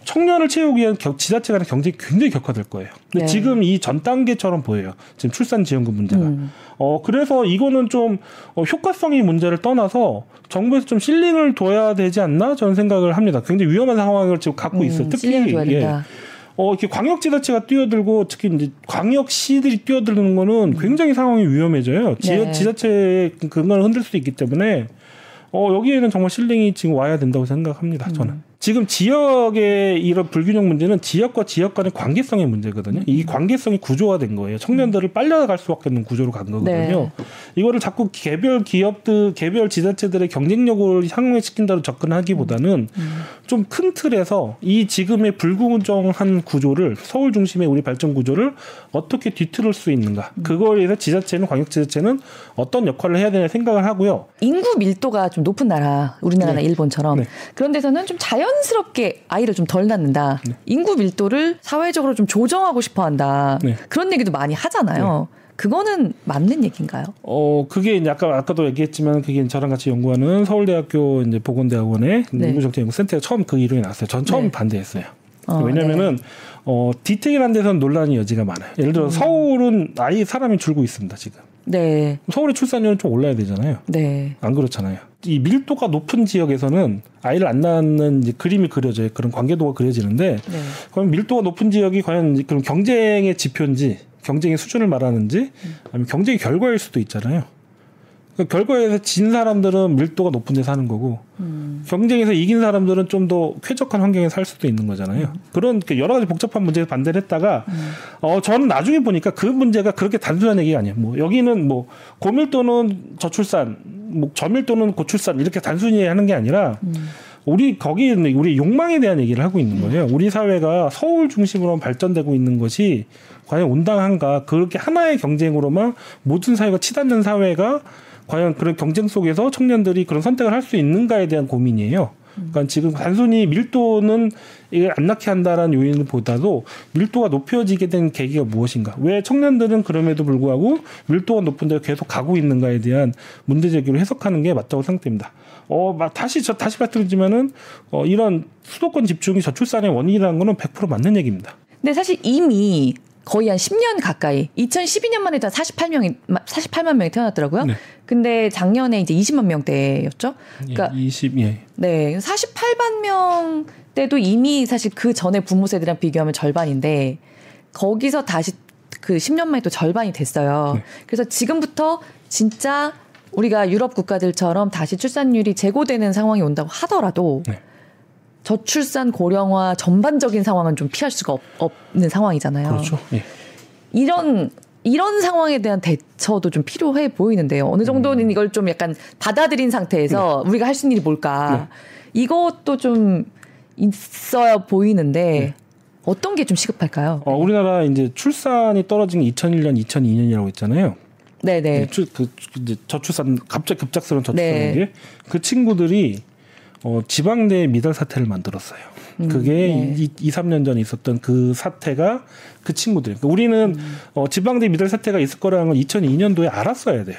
청년을 채우기 위한 지자체 간의 경쟁이 굉장히 격화될 거예요. 근데 네. 지금 이 전 단계처럼 보여요. 지금 출산 지원금 문제가. 음. 어 그래서 이거는 좀 어, 효과성이 문제를 떠나서 정부에서 좀 실링을 둬야 되지 않나 저는 생각을 합니다. 굉장히 위험한 상황을 지금 갖고 음, 있어요. 특히 예. 어, 이렇게 광역지자체가 뛰어들고 특히 이제 광역시들이 뛰어드는 거는 굉장히 상황이 위험해져요. 지, 네. 지자체의 근간을 흔들 수도 있기 때문에 어, 여기에는 정말 실링이 지금 와야 된다고 생각합니다. 저는. 음. 지금 지역의 이런 불균형 문제는 지역과 지역 간의 관계성의 문제거든요. 이 음. 관계성이 구조화된 거예요. 청년들을 빨려갈 수밖에 없는 구조로 간 거거든요. 네. 이거를 자꾸 개별 기업들, 개별 지자체들의 경쟁력을 향상시킨다고 접근하기보다는 음. 좀큰 틀에서 이 지금의 불공정한 구조를 서울 중심의 우리 발전 구조를 어떻게 뒤틀을 수 있는가. 음. 그거에 대해서 지자체는 광역지자체는 어떤 역할을 해야 되냐 생각을 하고요. 인구 밀도가 좀 높은 나라, 우리나라나 네. 일본처럼 네. 그런 데서는 좀 자연 자연스럽게 아이를 좀 덜 낳는다. 네. 인구 밀도를 사회적으로 좀 조정하고 싶어 한다. 네. 그런 얘기도 많이 하잖아요. 네. 그거는 맞는 얘기인가요? 어, 그게 이제 아까 아까도 얘기했지만 그게 저랑 같이 연구하는 서울대학교 이제 보건대학원의 네. 인구정책 연구센터가 처음 그 이론이 나왔어요. 전 처음 네. 반대했어요. 어, 왜냐면은 네. 어, 디테일한 데서는 논란이 여지가 많아요. 예를 들어 음. 서울은 아예 사람이 줄고 있습니다, 지금. 네. 서울의 출산율은 좀 올라야 되잖아요. 네. 안 그렇잖아요. 이 밀도가 높은 지역에서는 아이를 안 낳는 그림이 그려져요. 그런 관계도가 그려지는데 네. 그럼 밀도가 높은 지역이 과연 그런 경쟁의 지표인지 경쟁의 수준을 말하는지 아니면 경쟁의 결과일 수도 있잖아요. 그 결과에서 진 사람들은 밀도가 높은 데 사는 거고 음. 경쟁에서 이긴 사람들은 좀 더 쾌적한 환경에 살 수도 있는 거잖아요. 음. 그런 여러 가지 복잡한 문제에 반대를 했다가 음. 어 저는 나중에 보니까 그 문제가 그렇게 단순한 얘기가 아니에요. 뭐 여기는 뭐 고밀도는 저출산, 뭐 저밀도는 고출산 이렇게 단순히 하는 게 아니라 음. 우리 거기는 우리 욕망에 대한 얘기를 하고 있는 거예요. 우리 사회가 서울 중심으로 발전되고 있는 것이 과연 온당한가? 그렇게 하나의 경쟁으로만 모든 사회가 치닫는 사회가 과연 그런 경쟁 속에서 청년들이 그런 선택을 할 수 있는가에 대한 고민이에요. 그러니까 지금 단순히 밀도는 안 낳게 한다라는 요인보다도 밀도가 높여지게 된 계기가 무엇인가? 왜 청년들은 그럼에도 불구하고 밀도가 높은 데 계속 가고 있는가에 대한 문제 제기를 해석하는 게 맞다고 생각됩니다. 어, 막 다시 저 다시 말씀드리지만은 어, 이런 수도권 집중이 저출산의 원인이라는 거는 100% 맞는 얘기입니다. 근데 사실 이미 거의 한 10년 가까이 2012년만 해도 48명이 48만 명이 태어났더라고요. 네. 근데 작년에 이제 20만 명대였죠. 그러니까 예, 20 예. 네, 48만 명 때도 이미 사실 그 전에 부모 세대랑 비교하면 절반인데 거기서 다시 그 10년 만에 또 절반이 됐어요. 네. 그래서 지금부터 진짜 우리가 유럽 국가들처럼 다시 출산율이 제고되는 상황이 온다고 하더라도 네. 저출산 고령화 전반적인 상황은 좀 피할 수가 없, 는 상황이잖아요. 그렇죠. 예. 이런 이런 상황에 대한 대처도 좀 필요해 보이는데요. 어느 정도는 음. 이걸 좀 약간 받아들인 상태에서 네. 우리가 할 수 있는 일이 뭘까? 네. 이것도 좀 있어야 보이는데 네. 어떤 게 좀 시급할까요? 어, 우리나라 이제 출산이 떨어진 게 2001년, 2002년이라고 했잖아요. 네네. 네, 그, 그 이제 저출산 갑자기 급작스러운 저출산인 네. 게그 친구들이 어, 지방대 미달 사태를 만들었어요. 음, 그게 네. 2, 2, 3년 전에 있었던 그 사태가 그 친구들. 그러니까 우리는 음. 어, 지방대 미달 사태가 있을 거라는 걸 2002년도에 알았어야 돼요.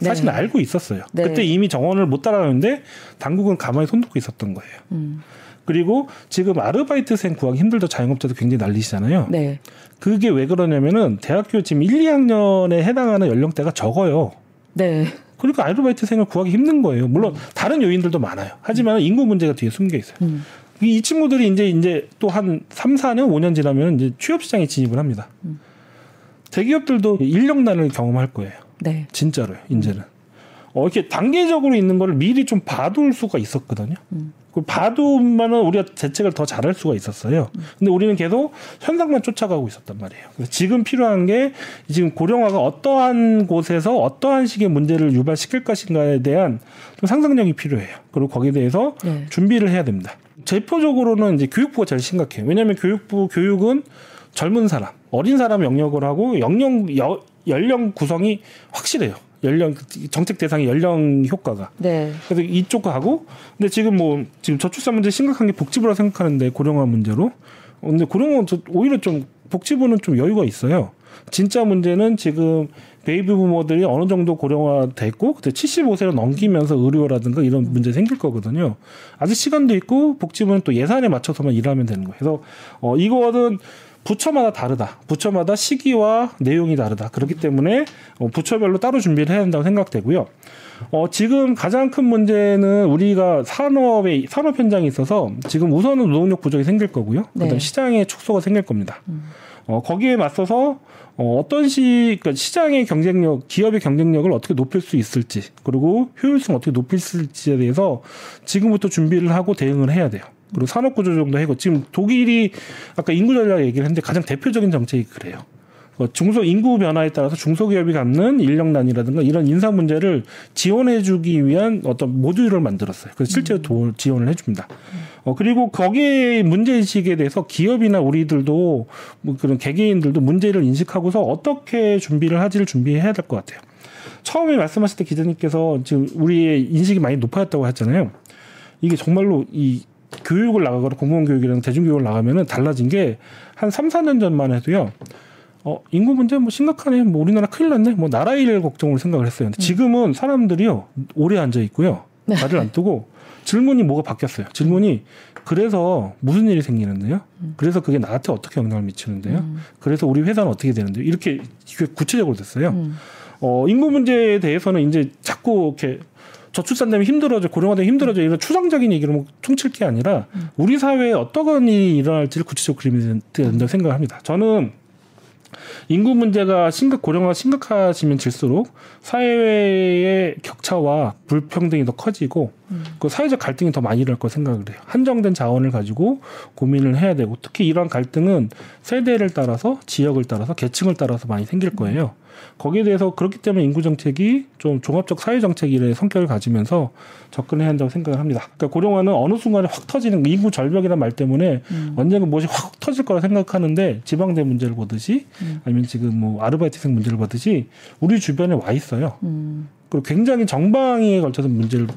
사실은 네. 알고 있었어요. 네. 그때 이미 정원을 못 따라가는데 당국은 가만히 손 놓고 있었던 거예요. 음. 그리고 지금 아르바이트생 구하기 힘들다 자영업자도 굉장히 난리시잖아요. 네. 그게 왜 그러냐면은 대학교 지금 1, 2학년에 해당하는 연령대가 적어요. 네. 그러니까 아르바이트생을 구하기 힘든 거예요. 물론 음. 다른 요인들도 많아요. 하지만 인구 문제가 뒤에 숨겨 있어요. 음. 이 친구들이 이제 이제 또한 3, 4년, 5년 지나면 이제 취업 시장에 진입을 합니다. 음. 대기업들도 인력난을 경험할 거예요. 네. 진짜로요. 이제는. 어, 이렇게 단계적으로 있는 거를 미리 좀 봐둘 수가 있었거든요. 음. 그 봐두면은 우리가 대책을 더 잘할 수가 있었어요. 근데 우리는 계속 현상만 쫓아가고 있었단 말이에요. 지금 필요한 게 지금 고령화가 어떠한 곳에서 어떠한 식의 문제를 유발시킬 것인가에 대한 좀 상상력이 필요해요. 그리고 거기에 대해서 네. 준비를 해야 됩니다. 대표적으로는 이제 교육부가 제일 심각해요. 왜냐하면 교육부 교육은 젊은 사람, 어린 사람 영역을 하고 영영 여, 연령 구성이 확실해요. 연령 정책 대상의 연령 효과가. 네. 그래서 이쪽 하고 근데 지금 뭐 지금 저출산 문제 심각한 게 복지부라 생각하는데 고령화 문제로. 근데 고령화 오히려 좀 복지부는 좀 여유가 있어요. 진짜 문제는 지금 베이비 부모들이 어느 정도 고령화 됐고 그때 75세를 넘기면서 의료라든가 이런 문제 생길 거거든요. 아직 시간도 있고 복지부는 또 예산에 맞춰서만 일하면 되는 거예요. 그래서 어 이거는 부처마다 다르다. 부처마다 시기와 내용이 다르다. 그렇기 때문에 어, 부처별로 따로 준비를 해야 된다고 생각되고요. 어, 지금 가장 큰 문제는 우리가 산업의 산업 현장에 있어서 지금 우선은 노동력 부족이 생길 거고요. 그다음 네. 시장의 축소가 생길 겁니다. 음. 어, 거기에 맞서서 어, 어떤 시, 그러니까 시장의 경쟁력, 기업의 경쟁력을 어떻게 높일 수 있을지, 그리고 효율성 어떻게 높일 수 있을지에 대해서 지금부터 준비를 하고 대응을 해야 돼요. 그리고 산업 구조 정도 해고 지금 독일이 아까 인구 전략 얘기를 했는데 가장 대표적인 정책이 그래요. 어, 중소 인구 변화에 따라서 중소기업이 갖는 인력난이라든가 이런 인사 문제를 지원해주기 위한 어떤 모듈을 만들었어요. 그래서 실제로 도, 지원을 해줍니다. 어, 그리고 거기에 문제의식에 대해서 기업이나 우리들도 뭐 그런 개개인들도 문제를 인식하고서 어떻게 준비를 하지를 준비해야 될 것 같아요. 처음에 말씀하실 때 기자님께서 지금 우리의 인식이 많이 높아졌다고 했잖아요. 이게 정말로 이 교육을 나가거나 공무원 교육이랑 대중교육을 나가면은 달라진 게한 3, 4년 전만 해도요. 어, 인구 문제 뭐 심각하네. 뭐 우리나라 큰일 났네. 뭐 나라 일 걱정을 생각을 했어요. 근데 지금은 사람들이요. 오래 앉아 있고요. 다들 안 뜨고 질문이 뭐가 바뀌었어요. 질문이 그래서 무슨 일이 생기는데요? 그래서 그게 나한테 어떻게 영향을 미치는데요? 음. 그래서 우리 회사는 어떻게 되는데요? 이렇게 구체적으로 됐어요. 음. 어, 인구 문제에 대해서는 이제 자꾸 이렇게 저출산 되면 힘들어져 고령화 되면 힘들어져 이런 추상적인 얘기를 뭐 퉁칠 게 아니라 우리 사회에 어떤 일이 일어날지를 구체적으로 그리면 된다고 생각합니다. 저는 인구 문제가 심각 고령화 심각하시면 질수록 사회의 격차와 불평등이 더 커지고 음. 그 사회적 갈등이 더 많이 일어날 거 생각을 해요. 한정된 자원을 가지고 고민을 해야 되고 특히 이러한 갈등은 세대를 따라서 지역을 따라서 계층을 따라서 많이 생길 거예요. 음. 거기에 대해서 그렇기 때문에 인구 정책이 좀 종합적 사회 정책의 성격을 가지면서 접근해야 한다고 생각을 합니다. 그러니까 고령화는 어느 순간에 확 터지는 인구 절벽이라는 말 때문에 음. 언젠가 무엇이 확 터질 거라 생각하는데 지방대 문제를 보듯이 음. 아니면 지금 뭐 아르바이트생 문제를 보듯이 우리 주변에 와 있어요. 음. 그리고 굉장히 정방위에 걸쳐서 문제를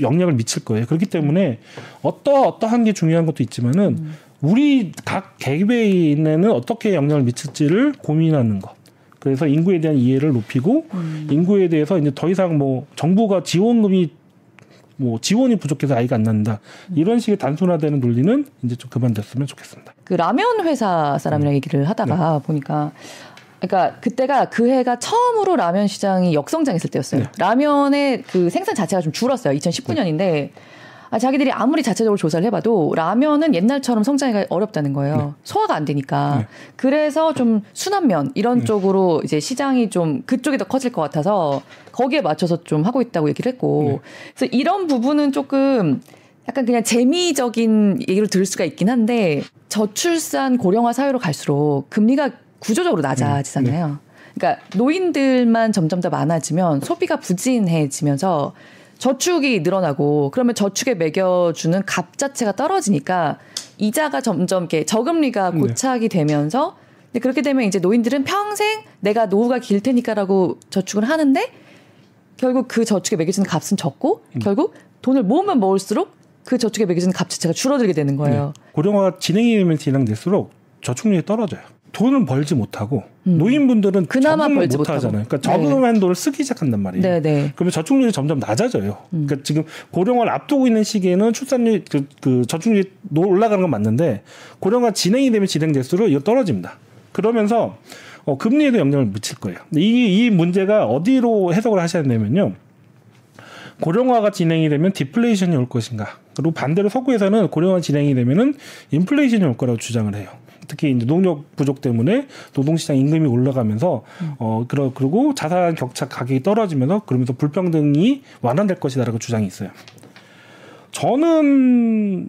영향을 미칠 거예요. 그렇기 때문에 어떠 어떠한 게 중요한 것도 있지만은 음. 우리 각 개개인에는 어떻게 영향을 미칠지를 고민하는 것. 그래서 인구에 대한 이해를 높이고 음. 인구에 대해서 이제 더 이상 뭐 정부가 지원금이 뭐 지원이 부족해서 아이가 안 낳는다 이런 식의 단순화되는 논리는 이제 좀 그만됐으면 좋겠습니다. 그 라면 회사 사람이랑 음. 얘기를 하다가 네. 보니까 그러니까 그때가 그 해가 처음으로 라면 시장이 역성장했을 때였어요. 네. 라면의 그 생산 자체가 좀 줄었어요. 2019년인데 네. 아, 자기들이 아무리 자체적으로 조사를 해봐도 라면은 옛날처럼 성장이 어렵다는 거예요. 네. 소화가 안 되니까. 네. 그래서 좀 순한면 이런 네. 쪽으로 이제 시장이 좀 그쪽이 더 커질 것 같아서 거기에 맞춰서 좀 하고 있다고 얘기를 했고. 네. 그래서 이런 부분은 조금 약간 그냥 재미적인 얘기를 들을 수가 있긴 한데 저출산 고령화 사회로 갈수록 금리가 구조적으로 낮아지잖아요. 네. 그러니까 노인들만 점점 더 많아지면 소비가 부진해지면서 저축이 늘어나고 그러면 저축에 매겨주는 값 자체가 떨어지니까 이자가 점점 이렇게 저금리가 네. 고착이 되면서 근데 그렇게 되면 이제 노인들은 평생 내가 노후가 길 테니까라고 저축을 하는데 결국 그 저축에 매겨지는 값은 적고 음. 결국 돈을 모으면 모을수록 그 저축에 매겨지는 값 자체가 줄어들게 되는 거예요. 네. 고령화 진행이 되면 진행될수록 저축률이 떨어져요. 돈을 벌지 못하고 음. 노인분들은 그나마 적응을 못 하잖아요. 그러니까 적응한 네. 돈을 쓰기 시작한단 말이에요. 네, 네. 그러면 저축률이 점점 낮아져요. 음. 그러니까 지금 고령화를 앞두고 있는 시기에는 출산율 그, 그 저축률이 올라가는 건 맞는데 고령화 진행이 되면 진행될수록 이거 떨어집니다. 그러면서 어, 금리에도 영향을 미칠 거예요. 이, 이 문제가 어디로 해석을 하셔야 되냐면요. 고령화가 진행이 되면 디플레이션이 올 것인가. 그리고 반대로 석구에서는 고령화 진행이 되면은 인플레이션이 올 거라고 주장을 해요. 특히 이제 노동력 부족 때문에 노동시장 임금이 올라가면서 음. 어 그러 그리고 자산 격차 가격이 떨어지면서 그러면서 불평등이 완화될 것이다라고 주장이 있어요. 저는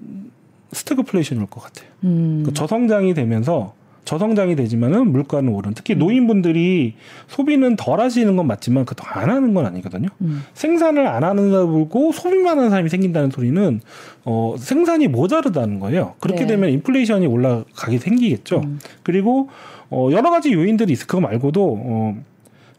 스태그플레이션이 올 것 같아요. 음. 그 저성장이 되면서 저성장이 되지만은 물가는 오른. 특히 음. 노인분들이 소비는 덜 하시는 건 맞지만 그렇다고 안 하는 건 아니거든요. 음. 생산을 안 하는 다 보고 소비만 하는 사람이 생긴다는 소리는 어 생산이 모자르다는 거예요. 그렇게 네. 되면 인플레이션이 올라가게 생기겠죠. 음. 그리고 어 여러 가지 요인들이 있을 거 말고도 어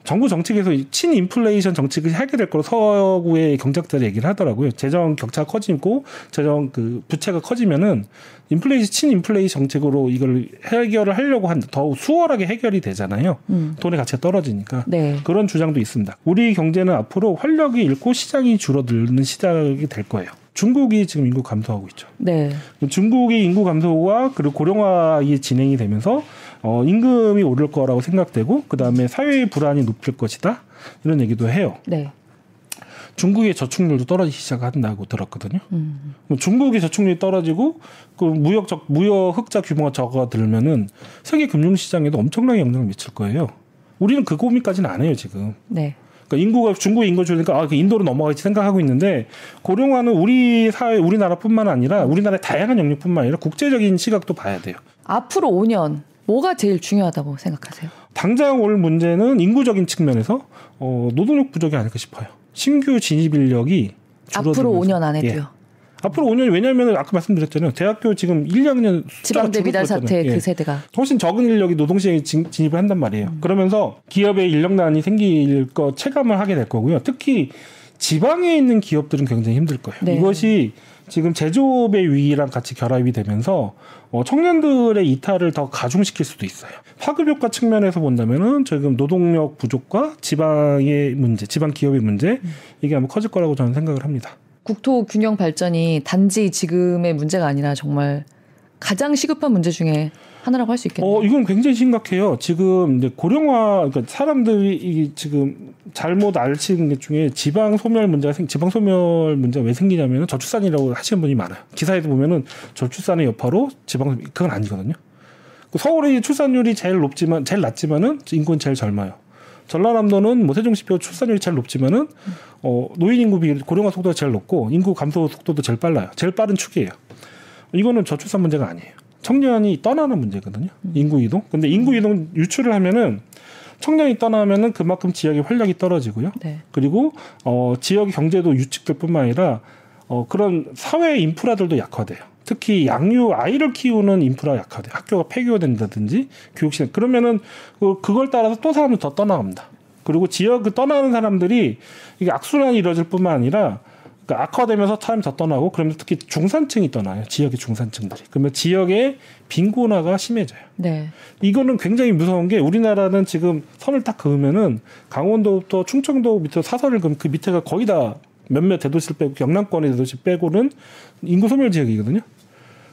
정부 정책에서 친인플레이션 정책을 하게 될 거로 서구의 경제학자들이 얘기를 하더라고요. 재정 격차가 커지고 재정 그 부채가 커지면은 인플레이션 친인플레이션 정책으로 이걸 해결을 하려고 한 더 수월하게 해결이 되잖아요. 음. 돈의 가치가 떨어지니까 네. 그런 주장도 있습니다. 우리 경제는 앞으로 활력이 잃고 시장이 줄어드는 시작이 될 거예요. 중국이 지금 인구 감소하고 있죠. 네. 중국의 인구 감소와 그리고 고령화이 진행이 되면서 어, 임금이 오를 거라고 생각되고 그 다음에 사회의 불안이 높을 것이다 이런 얘기도 해요. 네. 중국의 저축률도 떨어지기 시작한다고 들었거든요. 음. 중국의 저축률이 떨어지고 그 무역 적 무역 흑자 규모가 적어들면은 세계 금융 시장에도 엄청나게 영향을 미칠 거예요. 우리는 그 고민까지는 안 해요 지금. 네. 그러니까 인구가 중국 인구 줄니까 아, 그 인도로 넘어가겠지 생각하고 있는데 고령화는 우리 사회 우리나라뿐만 아니라 우리나라의 다양한 영역뿐만 아니라 국제적인 시각도 봐야 돼요. 앞으로 5년 뭐가 제일 중요하다고 생각하세요? 당장 올 문제는 인구적인 측면에서 어, 노동력 부족이 아닐까 싶어요. 신규 진입 인력이 앞으로 5년 안에도요. 예. 앞으로 5년 왜냐하면 아까 말씀드렸잖아요. 대학교 지금 1, 2학년 지방대 미달 사태 그 예. 세대가 훨씬 적은 인력이 노동시장에 진 입을 한단 말이에요. 음. 그러면서 기업의 인력난이 생길 거 체감을 하게 될 거고요. 특히 지방에 있는 기업들은 굉장히 힘들 거예요. 네. 이것이 지금 제조업의 위기랑 같이 결합이 되면서 어, 청년들의 이탈을 더 가중시킬 수도 있어요. 파급 효과 측면에서 본다면은 지금 노동력 부족과 지방의 문제, 지방 기업의 문제 음. 이게 아마 커질 거라고 저는 생각을 합니다. 국토 균형 발전이 단지 지금의 문제가 아니라 정말 가장 시급한 문제 중에 하나라고 할 수 있겠네요. 어, 이건 굉장히 심각해요. 지금 이제 고령화, 그러니까 사람들이 지금 잘못 알치는 것 중에 지방 소멸 문제가 생, 지방 소멸 문제가 왜 생기냐면 저출산이라고 하시는 분이 많아요. 기사에도 보면은 저출산의 여파로 지방 그건 아니거든요. 그 서울의 출산율이 제일 높지만 제일 낮지만은 인구는 제일 젊어요. 전라남도는 뭐 세종시표 출산율이 제일 높지만은 어 노인 인구 비 고령화 속도가 제일 높고 인구 감소 속도도 제일 빨라요. 제일 빠른 축이에요. 이거는 저출산 문제가 아니에요. 청년이 떠나는 문제거든요. 인구 이동. 근데 인구 이동 유출을 하면은 청년이 떠나면은 그만큼 지역의 활력이 떨어지고요. 네. 그리고 어 지역 경제도 유축될 뿐만 아니라 어 그런 사회 인프라들도 약화돼요. 특히 양육 아이를 키우는 인프라 약화돼. 학교가 폐교된다든지 교육시설 그러면은 그 그걸 따라서 또 사람들 더 떠나갑니다. 그리고 지역 그 떠나는 사람들이 이게 악순환이 이루어질 뿐만 아니라 그러니까 악화되면서 사람이 더 떠나고 그러면 특히 중산층이 떠나요. 지역의 중산층들이. 그러면 지역의 빈곤화가 심해져요. 네. 이거는 굉장히 무서운 게 우리나라는 지금 선을 딱 그으면은 강원도부터 충청도 밑에 사설을 그면 그 밑에가 거의 다 몇몇 대도시를 빼고 경남권의 대도시 빼고는 인구 소멸 지역이거든요.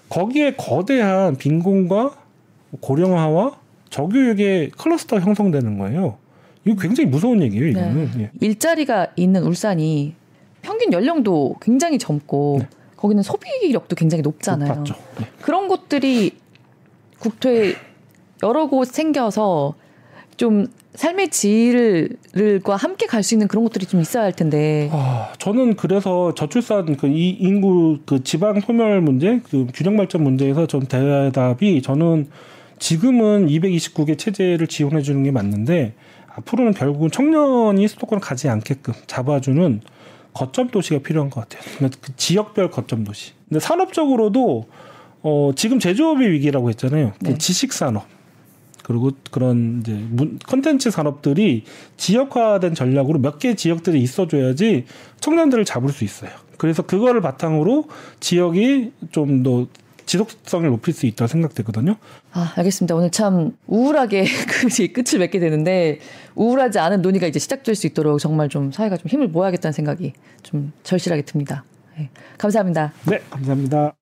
거기에 거대한 빈곤과 고령화와 저교육의 클러스터가 형성되는 거예요. 이거 굉장히 무서운 얘기예요, 이거는. 네. 예. 일자리가 있는 울산이 평균 연령도 굉장히 젊고 네. 거기는 소비력도 굉장히 높잖아요. 네. 그런 곳들이 국토에 여러 곳 생겨서 좀 삶의 질과 함께 갈 수 있는 그런 것들이 좀 있어야 할 텐데. 아, 저는 그래서 저출산 그 이 인구 그 지방 소멸 문제, 그 균형 발전 문제에서 전 대답이 저는 지금은 229개 체제를 지원해 주는 게 맞는데 앞으로는 결국은 청년이 수도권을 가지 않게끔 잡아주는 거점 도시가 필요한 것 같아요. 그러니까 그 지역별 거점 도시. 근데 산업적으로도 어, 지금 제조업의 위기라고 했잖아요. 그 네. 지식 산업. 그리고 그런 이제 컨텐츠 산업들이 지역화된 전략으로 몇 개 지역들이 있어줘야지 청년들을 잡을 수 있어요. 그래서 그거를 바탕으로 지역이 좀 더 지속성을 높일 수 있다고 생각되거든요. 아, 알겠습니다. 오늘 참 우울하게 끝을 맺게 되는데 우울하지 않은 논의가 이제 시작될 수 있도록 정말 좀 사회가 좀 힘을 모아야겠다는 생각이 좀 절실하게 듭니다. 네, 감사합니다. 네, 감사합니다.